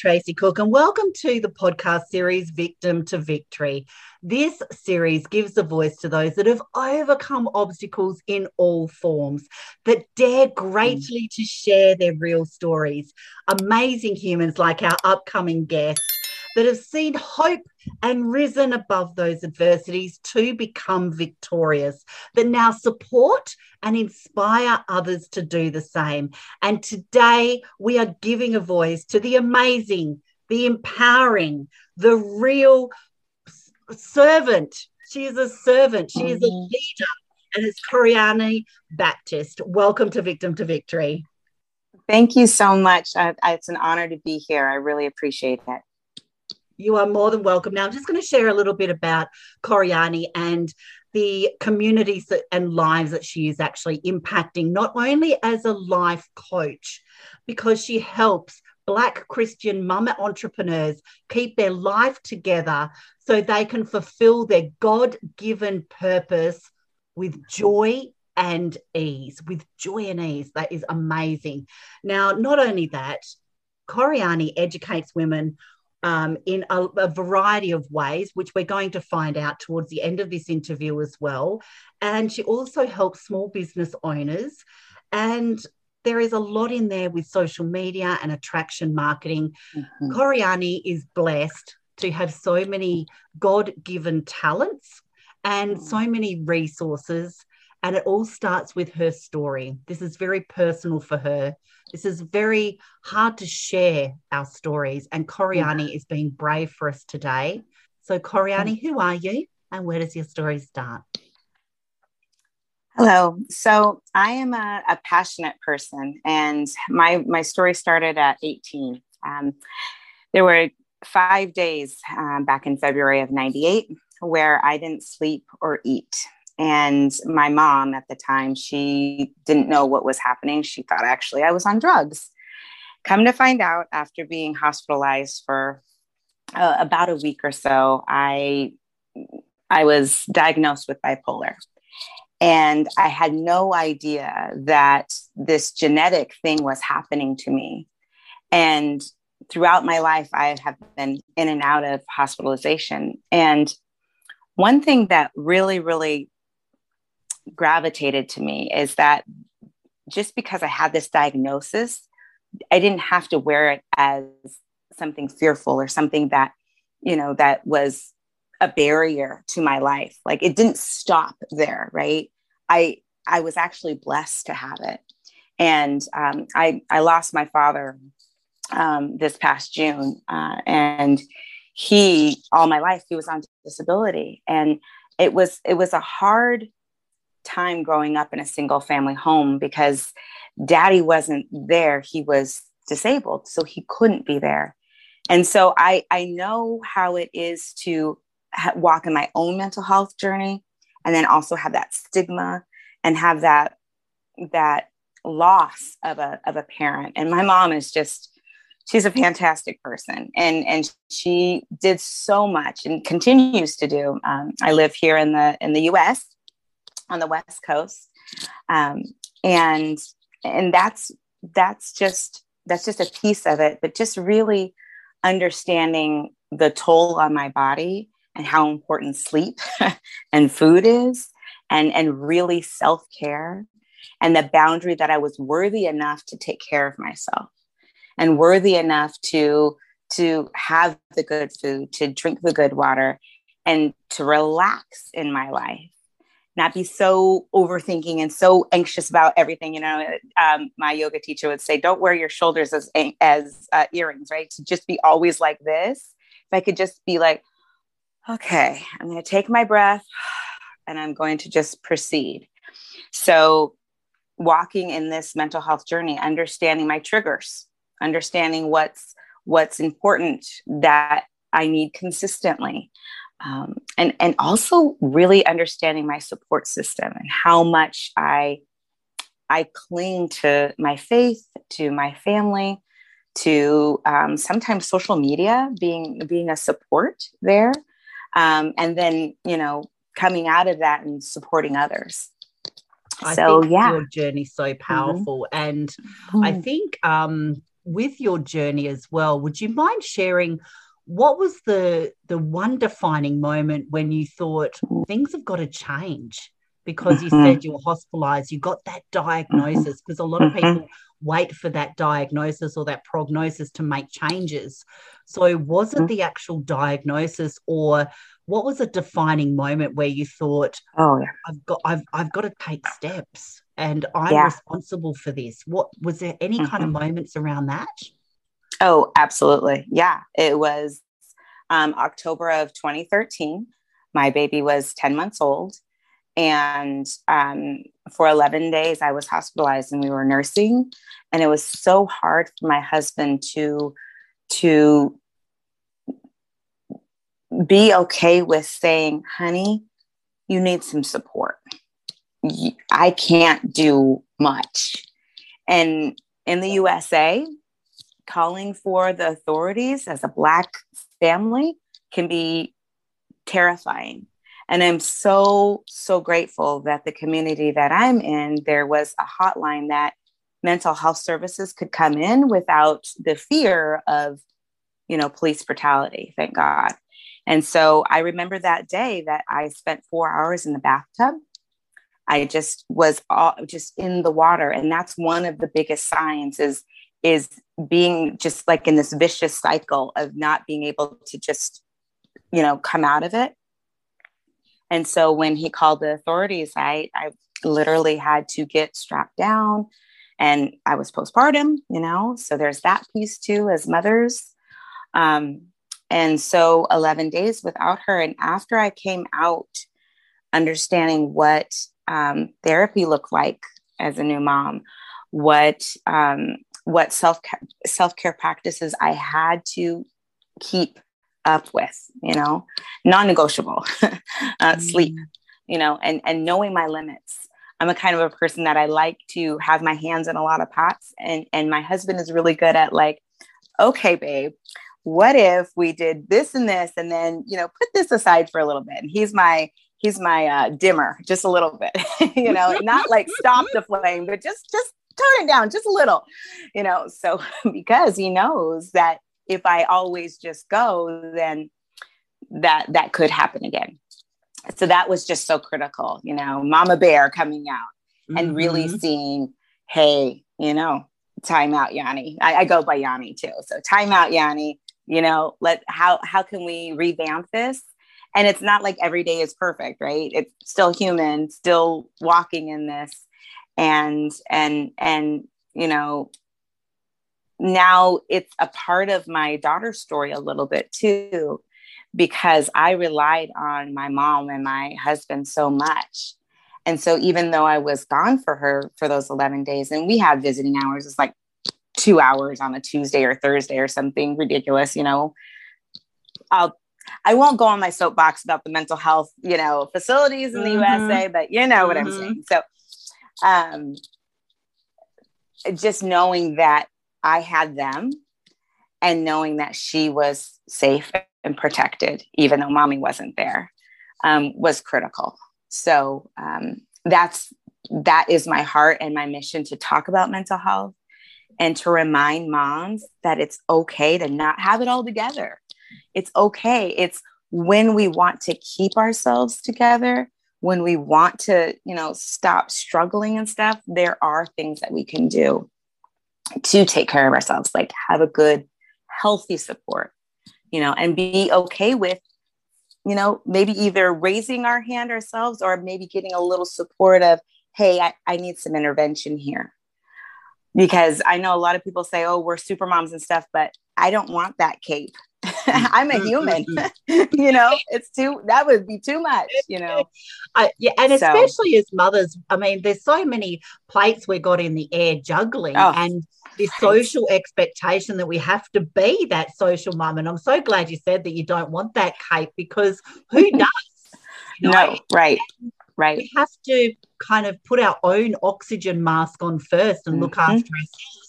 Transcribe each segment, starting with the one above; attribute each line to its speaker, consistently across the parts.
Speaker 1: Tracey Cook, and welcome to the podcast series Victim to Victory. This series gives a voice to those that have overcome obstacles in all forms, that dare greatly to share their real stories. Amazing humans like our upcoming guest that have seen hope and risen above those adversities to become victorious, that now support and inspire others to do the same. And today we are giving a voice to the amazing, the empowering, the real servant. She is a servant, she is a mm-hmm. leader, and it's Koriani Baptist. Welcome to Victim to Victory.
Speaker 2: Thank you so much. I, it's an honor to be here. I really appreciate it.
Speaker 1: You are more than welcome. Now, I'm just going to share a little bit about Koriani and the communities that, and lives that she is actually impacting, not only as a life coach, because she helps Black Christian mama entrepreneurs keep their life together so they can fulfill their God given purpose with joy and ease. With joy and ease. That is amazing. Now, not only that, Koriani educates women um, in a, a, variety of ways, which we're going to find out towards the end of this interview as well. And she also helps small business owners. And there is a lot in there with social media and attraction marketing. Mm-hmm. Koriani is blessed to have so many God given talents and so mm. many resources. And it all starts with her story. This is very personal for her. This is very hard to share our stories, and Koriani mm. is being brave for us today. So, Koriani, who are you, and where does your story start?
Speaker 2: Hello. So, I am a, a passionate person, and my my story started at 18. Um, there were five days um, back in February of '98 where I didn't sleep or eat. And my mom at the time, she didn't know what was happening. She thought actually I was on drugs. Come to find out, after being hospitalized for uh, about a week or so, I I was diagnosed with bipolar. And I had no idea that this genetic thing was happening to me. And throughout my life, I have been in and out of hospitalization. And one thing that really, really gravitated to me is that just because I had this diagnosis, I didn't have to wear it as something fearful or something that, you know, that was a barrier to my life. Like it didn't stop there, right? I I was actually blessed to have it, and um, I I lost my father um, this past June, uh, and he all my life he was on disability, and it was it was a hard time growing up in a single family home because daddy wasn't there. He was disabled, so he couldn't be there. And so I, I know how it is to ha- walk in my own mental health journey and then also have that stigma and have that that loss of a of a parent. And my mom is just she's a fantastic person and and she did so much and continues to do um, i live here in the in the us on the West Coast, um, and and that's that's just that's just a piece of it. But just really understanding the toll on my body and how important sleep and food is, and and really self care and the boundary that I was worthy enough to take care of myself and worthy enough to to have the good food, to drink the good water, and to relax in my life not be so overthinking and so anxious about everything. You know, um, my yoga teacher would say, "Don't wear your shoulders as as uh, earrings, right? To just be always like this. If I could just be like, okay, I'm going to take my breath, and I'm going to just proceed. So, walking in this mental health journey, understanding my triggers, understanding what's what's important that I need consistently, um, and and also really understanding my support system and how much I I cling to my faith, to my family, to um, sometimes social media being being a support there, um, and then you know coming out of that and supporting others.
Speaker 1: I so yeah, your journey so mm-hmm. powerful, mm-hmm. and mm-hmm. I think um, with your journey as well, would you mind sharing what was the the one defining moment when you thought things have got to change? Because you mm-hmm. said you were hospitalized, you got that diagnosis, because a lot of mm-hmm. people wait for that diagnosis or that prognosis to make changes. So, was it mm-hmm. the actual diagnosis, or what was a defining moment where you thought, "Oh, yeah. I've got, I've, I've got to take steps, and I'm yeah. responsible for this"? What was there any mm-hmm. kind of moments around that?
Speaker 2: Oh, absolutely. Yeah, it was um, October of 2013. My baby was 10 months old. And um, for 11 days, I was hospitalized and we were nursing. And it was so hard for my husband to, to be okay with saying, honey, you need some support. I can't do much. And in the USA, calling for the authorities as a Black family can be terrifying. And I'm so, so grateful that the community that I'm in, there was a hotline that mental health services could come in without the fear of, you know, police brutality, thank God. And so I remember that day that I spent four hours in the bathtub. I just was all just in the water. And that's one of the biggest signs is, is being just like in this vicious cycle of not being able to just, you know, come out of it. And so when he called the authorities, I, I literally had to get strapped down and I was postpartum, you know, so there's that piece too as mothers. Um, and so 11 days without her. And after I came out, understanding what um, therapy looked like as a new mom, what um, what self self care practices I had to keep up with, you know, non-negotiable, uh, mm. sleep, you know, and and knowing my limits. I'm a kind of a person that I like to have my hands in a lot of pots, and and my husband is really good at like, okay, babe, what if we did this and this, and then you know, put this aside for a little bit. And he's my he's my uh, dimmer, just a little bit, you know, not like stop the flame, but just just turn it down just a little, you know. So because he knows that if I always just go, then that that could happen again. So that was just so critical, you know, Mama Bear coming out mm-hmm. and really mm-hmm. seeing, hey, you know, time out, Yanni. I, I go by Yanni too. So time out, Yanni. You know, let how how can we revamp this? And it's not like every day is perfect, right? It's still human, still walking in this and and and you know now it's a part of my daughter's story a little bit too because i relied on my mom and my husband so much and so even though i was gone for her for those 11 days and we had visiting hours it's like two hours on a tuesday or thursday or something ridiculous you know i'll I won't go on my soapbox about the mental health, you know, facilities in the mm-hmm. USA, but you know what mm-hmm. I'm saying. So um, just knowing that I had them and knowing that she was safe and protected, even though mommy wasn't there, um, was critical. So um, that's that is my heart and my mission to talk about mental health and to remind moms that it's okay to not have it all together. It's okay. It's when we want to keep ourselves together when we want to, you know, stop struggling and stuff, there are things that we can do to take care of ourselves, like have a good, healthy support, you know, and be okay with, you know, maybe either raising our hand ourselves or maybe getting a little support of, hey, I, I need some intervention here. Because I know a lot of people say, oh, we're super moms and stuff, but I don't want that cape. I'm a human. you know, it's too that would be too much, you know.
Speaker 1: I, yeah, and so. especially as mothers, I mean, there's so many plates we got in the air juggling oh, and the right. social expectation that we have to be that social mum. And I'm so glad you said that you don't want that cape because who does?
Speaker 2: You know? No, right. Right.
Speaker 1: We have to kind of put our own oxygen mask on first and mm-hmm. look after ourselves because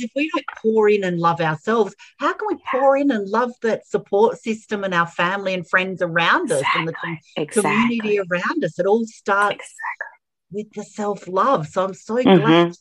Speaker 1: if we don't pour in and love ourselves, how can we pour in and love that support system and our family and friends around us exactly. and the exactly. community around us? It all starts exactly. with the self love. So I'm so mm-hmm. glad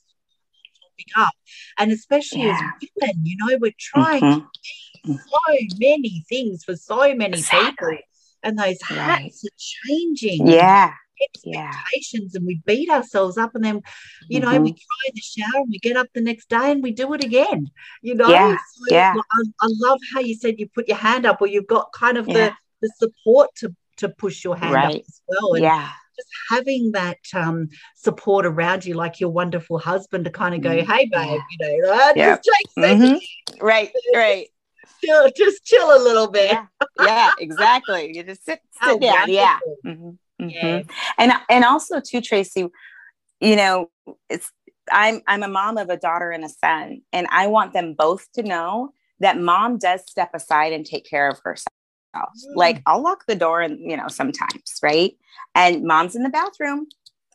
Speaker 1: up. And especially yeah. as women, you know, we're trying mm-hmm. to be so many things for so many exactly. people. And those hats right. are changing.
Speaker 2: Yeah.
Speaker 1: Expectations yeah. and we beat ourselves up and then you know mm-hmm. we try in the shower and we get up the next day and we do it again you know
Speaker 2: yeah, so yeah.
Speaker 1: I, I, love how you said you put your hand up or you've got kind of yeah. the the support to to push your hand right. up as well
Speaker 2: and yeah
Speaker 1: just having that um, support around you, like your wonderful husband, to kind of go, mm-hmm. "Hey, babe, you know, uh,
Speaker 2: just take mm-hmm. right, right."
Speaker 1: Chill, just chill a little bit.
Speaker 2: Yeah, yeah exactly. You just sit, sit down. Yeah. Mm-hmm. Mm-hmm. And and also too, Tracey, you know, it's I'm I'm a mom of a daughter and a son, and I want them both to know that mom does step aside and take care of herself. Mm. Like I'll lock the door and you know sometimes, right? And mom's in the bathroom.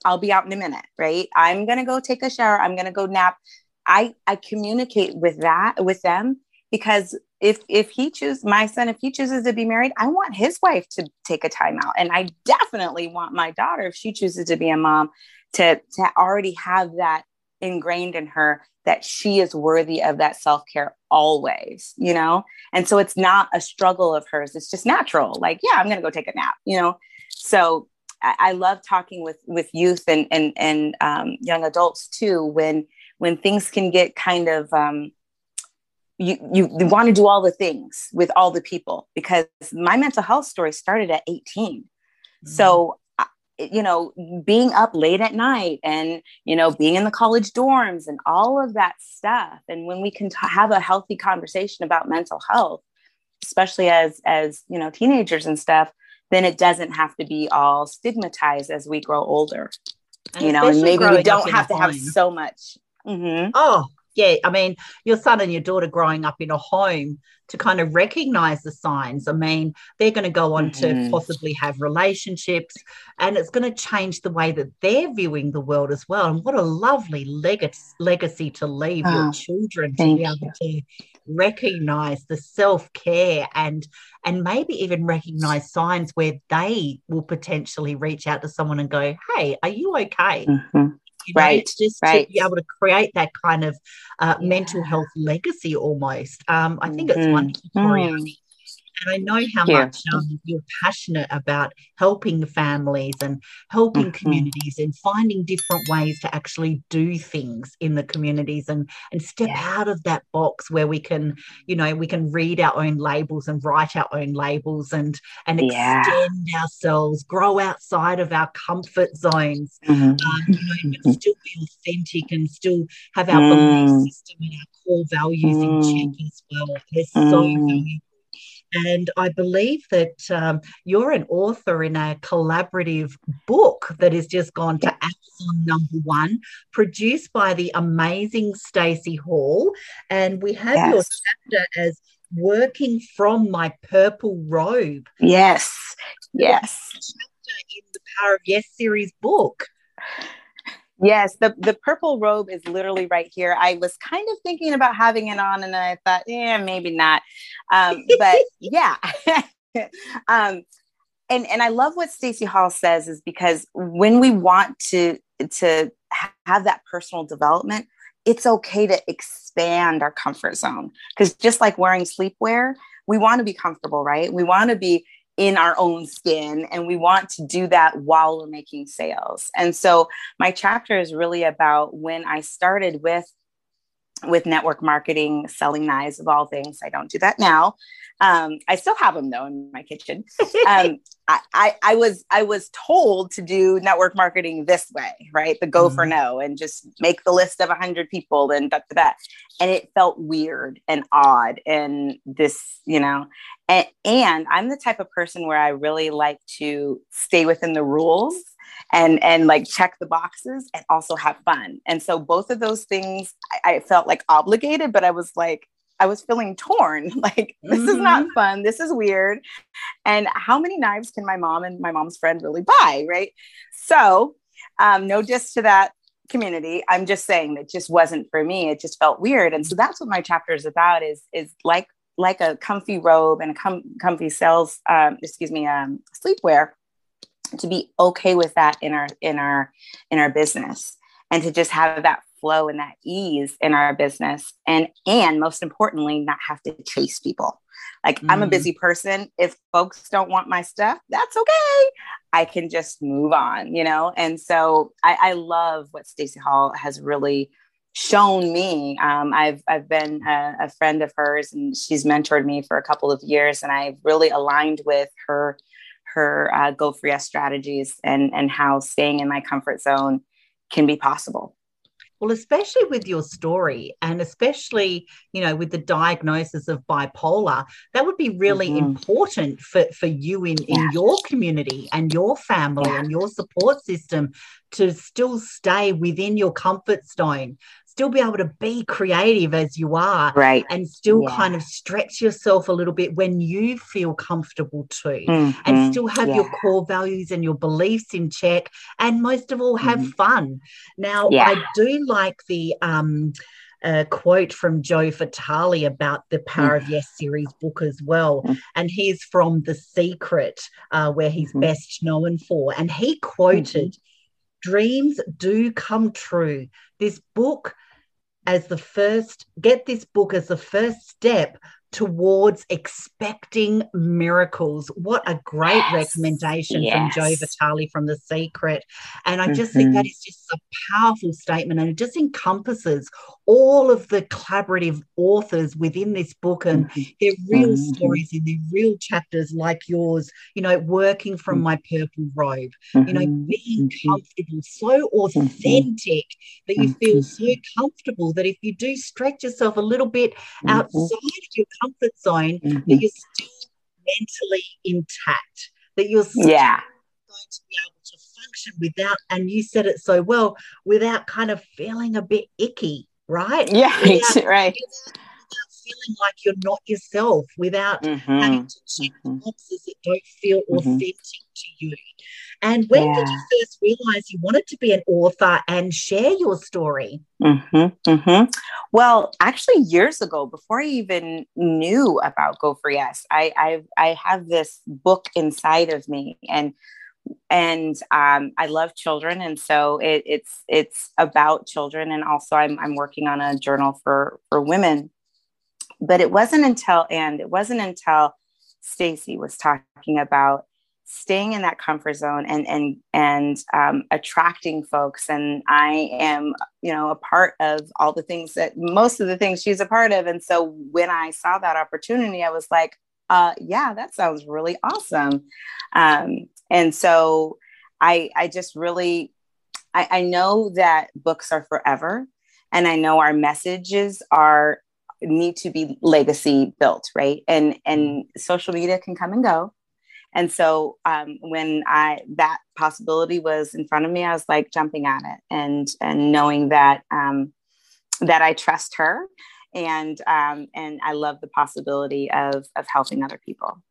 Speaker 2: I'll be out in a minute, right? I'm gonna go take a shower. I'm gonna go nap. I I communicate with that with them because if if he chooses my son if he chooses to be married i want his wife to take a time out. And i definitely want my daughter if she chooses to be a mom to to already have that ingrained in her that she is worthy of that self-care always you know? And so it's not a struggle of hers. It's just natural. Like yeah i'm gonna go take a nap you know? So i, I love talking with with youth and and and um, young adults too when when things can get kind of um, you you want to do all the things with all the people because my mental health story started at 18 mm-hmm. so you know being up late at night and you know being in the college dorms and all of that stuff and when we can t- have a healthy conversation about mental health especially as as you know teenagers and stuff then it doesn't have to be all stigmatized as we grow older and you know and maybe we don't have to have so much
Speaker 1: mm-hmm. oh yeah, I mean, your son and your daughter growing up in a home to kind of recognize the signs. I mean, they're going to go on mm-hmm. to possibly have relationships and it's going to change the way that they're viewing the world as well. And what a lovely leg- legacy to leave oh, your children to be able you. to recognize the self-care and and maybe even recognize signs where they will potentially reach out to someone and go hey are you okay mm-hmm you know, right, just right. to be able to create that kind of uh, yeah. mental health legacy almost. Um, I think mm-hmm. it's wonderful, Koriani. Mm. And I know how yeah. much um, you're passionate about helping families and helping mm-hmm. communities and finding different ways to actually do things in the communities and and step yeah. out of that box where we can, you know, we can read our own labels and write our own labels and and yeah. extend ourselves, grow outside of our comfort zones, mm-hmm. um, you know, but still be authentic and still have our mm. belief system and our core values mm. in check mm. as well. They're so mm. valuable and I believe that um, you're an author in a collaborative book that has just gone to Amazon number one, produced by the amazing Stacey Hall. And we have yes. your chapter as working from my purple robe.
Speaker 2: Yes. Yes.
Speaker 1: Chapter in the Power of Yes series book.
Speaker 2: Yes, the, the purple robe is literally right here. I was kind of thinking about having it on and I thought, yeah, maybe not. Um, but yeah. um, and, and I love what Stacey Hall says is because when we want to, to have that personal development, it's okay to expand our comfort zone. Because just like wearing sleepwear, we want to be comfortable, right? We want to be in our own skin and we want to do that while we're making sales and so my chapter is really about when i started with with network marketing selling knives of all things i don't do that now um, I still have them though in my kitchen. Um, I, I, I, was I was told to do network marketing this way, right? The go mm-hmm. for no, and just make the list of a hundred people and that that, and it felt weird and odd and this, you know, and, and I'm the type of person where I really like to stay within the rules and and like check the boxes and also have fun. And so both of those things, I, I felt like obligated, but I was like I was feeling torn. Like, this mm-hmm. is not mm-hmm. fun. This is weird. And how many knives can my mom and my mom's friend really buy? Right. So, um, no diss to that community. I'm just saying that just wasn't for me. It just felt weird. And so that's what my chapter is about is, is like, like a comfy robe and a com- comfy sales, um, excuse me, um, sleepwear to be okay with that in our, in our, in our business and to just have that flow and that ease in our business and and most importantly not have to chase people. Like mm. i'm a mm. busy person. If folks don't want my stuff that's okay. I can just move on you know? And so i, I love what stacey hall has really shown me. Um, i've i've been a, a friend of hers and she's mentored me for a couple of years and i've really aligned with her her uh, go free yes strategies and and how staying in my comfort zone can be possible
Speaker 1: well, especially with your story, and especially, you know, with the diagnosis of bipolar, that would be really mm-hmm. important for, for you in, yeah. in your community and your family yeah. and your support system to still stay within your comfort zone still be able to be creative as you are
Speaker 2: right
Speaker 1: and still yeah. kind of stretch yourself a little bit when you feel comfortable too mm-hmm. and still have yeah. your core values and your beliefs in check and most of all have mm-hmm. fun now yeah. i do like the um a quote from Joe Vitale about the Power mm. of Yes series book as well. Mm. And he's from The Secret, uh, where he's mm. best known for. And he quoted, mm-hmm. Dreams do come true. This book as the first, get this book as the first step towards expecting miracles. What a great yes. recommendation yes. from Joe Vitale from The Secret. And I just mm-hmm. think that mm-hmm. just a powerful statement and it just encompasses all of the collaborative authors within this book and mm-hmm. their real mm-hmm. stories in their real chapters like yours, you know, working from mm-hmm. my purple robe, you know, mm-hmm. being comfortable, so authentic that you feel so comfortable that if you do stretch yourself a little bit outside of your comfort zone, that you're still mentally intact, that you're still
Speaker 2: yeah.
Speaker 1: going to be able to function without, and you said it so well, without kind of feeling a bit icky right?
Speaker 2: Yeah, without, right.
Speaker 1: Without, feeling like you're not yourself, without mm-hmm. having to check mm-hmm. boxes that don't feel mm-hmm. authentic to you. And when yeah. did you first realize you wanted to be an author and share your story?
Speaker 2: Mm-hmm, mm-hmm. Well, actually, years ago, before I even knew about Go for Yes, I, I I have this book inside of me, and and um, I love children, and so it, it's it's about children, and also I'm I'm working on a journal for for women. But it wasn't until and it wasn't until Stacey was talking about staying in that comfort zone and and and um, attracting folks, and I am you know a part of all the things that most of the things she's a part of, and so when I saw that opportunity, I was like, uh, yeah, that sounds really awesome. Um, and so I, I just really, I, I know that books are forever, and I know our messages are need to be legacy built, right? And and social media can come and go. And so um, when I that possibility was in front of me, I was like jumping at it and and knowing that um, that I trust her and um, and I love the possibility of of helping other people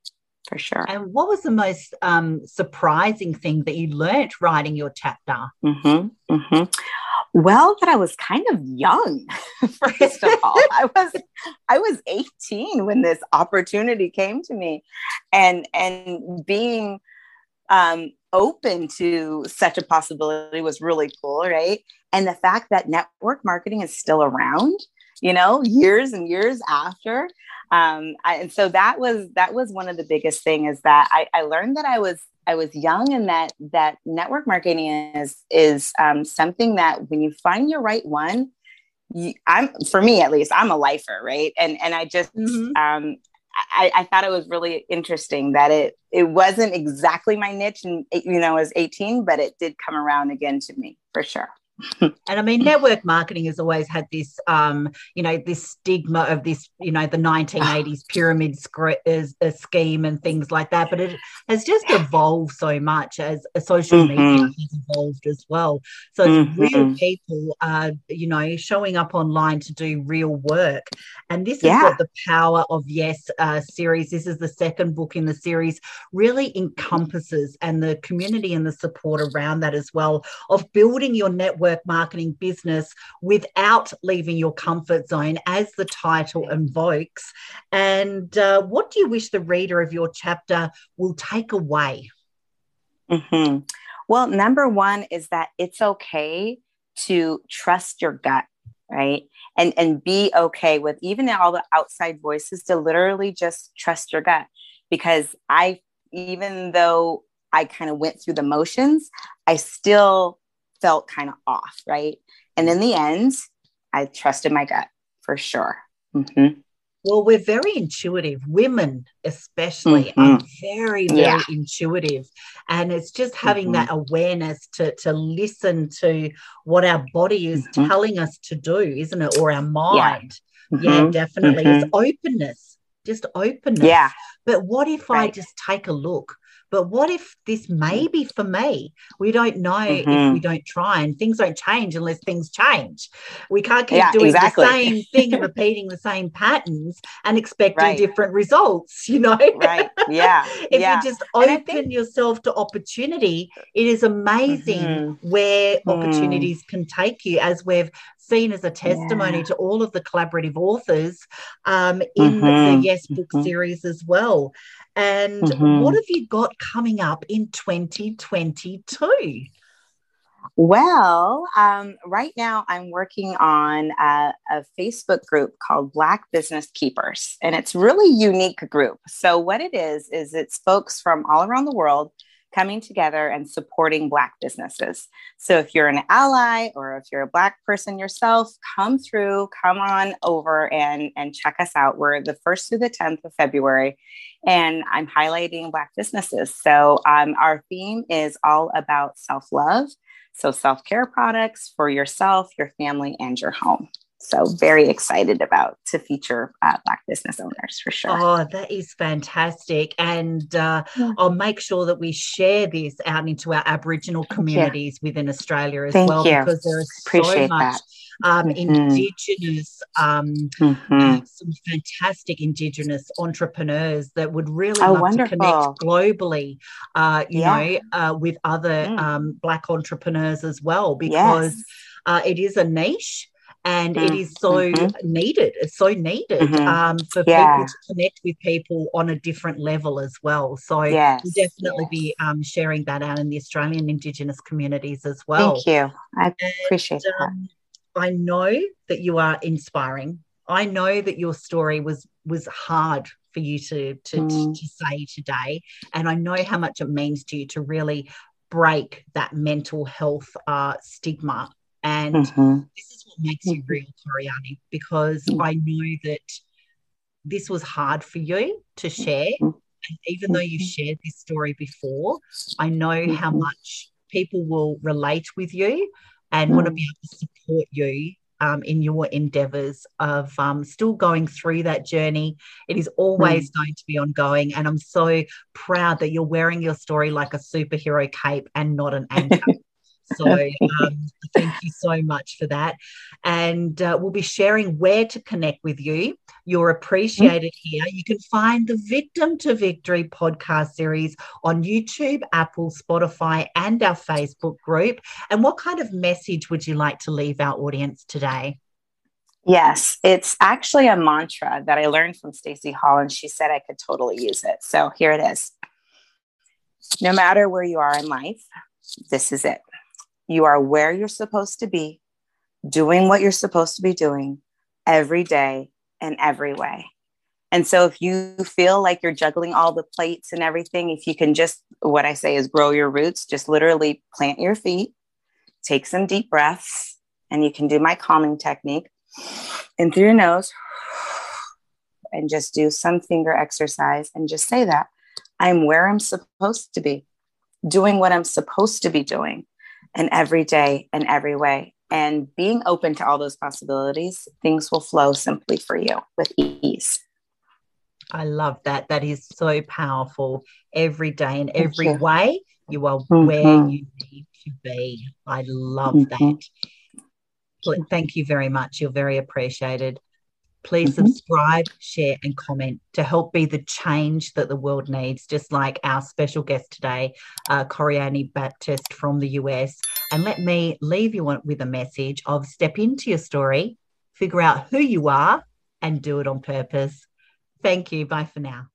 Speaker 2: for sure.
Speaker 1: And what was the most um, surprising thing that you learned writing your chapter?
Speaker 2: Mm-hmm, mm-hmm. Well, that I was kind of young. First of all, I was I was 18 when this opportunity came to me, and and being um, open to such a possibility was really cool, right? And the fact that network marketing is still around you know, years and years after. Um, I, and so that was that was one of the biggest thing is that I, I learned that I was I was young and that that network marketing is is um, something that when you find your right one, you, I'm for me at least I'm a lifer, right? And and I just mm-hmm. um, I, I, thought it was really interesting that it it wasn't exactly my niche, and you know, I was 18, but it did come around again to me for sure
Speaker 1: and I mean, network marketing has always had this, um, you know, this stigma of this, you know, the 1980s pyramid a scheme and things like that. But it has just evolved so much as a social mm-hmm. media has evolved as well. So mm-hmm. real people are, you know, showing up online to do real work. And this yeah. is what the Power of Yes uh, series, this is the second book in the series, really encompasses and the community and the support around that as well of building your network network marketing business without leaving your comfort zone, as the title invokes. And uh, what do you wish the reader of your chapter will take away?
Speaker 2: Mm-hmm. Well, number one is that it's okay to trust your gut, right? And and be okay with even all the outside voices to literally just trust your gut. Because I even though I kind of went through the motions, I still felt kind of off, right? And in the end, I trusted my gut for sure. Mm-hmm.
Speaker 1: Well, we're very intuitive. Women, especially, mm-hmm. are very, very yeah. intuitive. And it's just having mm-hmm. that awareness to, to listen to what our body is mm-hmm. telling us to do, isn't it? Or our mind. Yeah, yeah mm-hmm. definitely. It's mm-hmm. openness, just openness.
Speaker 2: Yeah.
Speaker 1: But what if right. I just take a look? But what if this may be for me? We don't know mm-hmm. if we don't try, and things don't change unless things change. We can't keep yeah, doing exactly. the same thing and repeating the same patterns and expecting right. different results, you know?
Speaker 2: Right. Yeah.
Speaker 1: if
Speaker 2: yeah.
Speaker 1: you just open think... yourself to opportunity, it is amazing mm-hmm. where mm. opportunities can take you, as we've seen as a testimony yeah. to all of the collaborative authors um, in mm-hmm. the Yes Book mm-hmm. series as well. And mm-hmm. what have you got coming up in 2022?
Speaker 2: Well, um, right now I'm working on a, a, Facebook group called Black Business Keepers, and it's really unique group. So what it is is it's folks from all around the world coming together and supporting Black businesses. So if you're an ally or if you're a Black person yourself, come through, come on over and, and check us out. We're the 1st through the 10th of February, and I'm highlighting Black businesses. So um, our theme is all about self love. So self care products for yourself, your family, and your home. So very excited about to feature uh, Black business owners for sure.
Speaker 1: Oh, that is fantastic. And uh, yeah. I'll make sure that we share this out into our Aboriginal communities within Australia as
Speaker 2: Thank
Speaker 1: well,
Speaker 2: you.
Speaker 1: because there is so much um, mm-hmm. Indigenous, um, mm-hmm. uh, some fantastic Indigenous entrepreneurs that would really oh, love wonderful. to connect globally, uh, you yeah. know, uh, with other mm. um, Black entrepreneurs as well, because yes. Uh, it is a niche and mm-hmm. it is so mm-hmm. needed. It's so needed mm-hmm. um, for yeah. people to connect with people on a different level as well. So yes. we'll definitely yes. be um, sharing that out in the Australian Indigenous communities as well.
Speaker 2: Thank you. I and, appreciate that. Um,
Speaker 1: I know that you are inspiring. I know that your story was was hard for you to to, mm. to, to say today, and I know how much it means to you to really break that mental health uh, stigma. And mm-hmm. this is what makes you real, Koriani, because mm-hmm. I know that this was hard for you to share. Mm-hmm. And even though you've shared this story before, I know how mm-hmm. much people will relate with you and mm. want to be able to support you um, in your endeavors of um, still going through that journey. It is always mm. going to be ongoing. And I'm so proud that you're wearing your story like a superhero cape and not an anchor. So um, thank you so much for that. And uh, we'll be sharing where to connect with you. You're appreciated here. You can find the Victim to Victory podcast series on YouTube, Apple, Spotify, and our Facebook group. And what kind of message would you like to leave our audience today?
Speaker 2: Yes, it's actually a mantra that I learned from Stacey Hall, and she said I could totally use it. So here it is. No matter where you are in life, this is it. You are where you're supposed to be, doing what you're supposed to be doing every day and every way. And so if you feel like you're juggling all the plates and everything, if you can just, what I say is grow your roots, just literally plant your feet, take some deep breaths, and you can do my calming technique in through your nose and just do some finger exercise and just say that I'm where I'm supposed to be, doing what I'm supposed to be doing and every day and every way. And being open to all those possibilities, things will flow simply for you with ease.
Speaker 1: I love that. That is so powerful. Every day and every you. way, you are mm-hmm. where you need to be. I love mm-hmm. that. Thank you very much. You're very appreciated. Please mm-hmm. subscribe, share, and comment to help be the change that the world needs, just like our special guest today, uh, Koriani Baptist from the US. And let me leave you with a message of step into your story, figure out who you are, and do it on purpose. Thank you. Bye for now.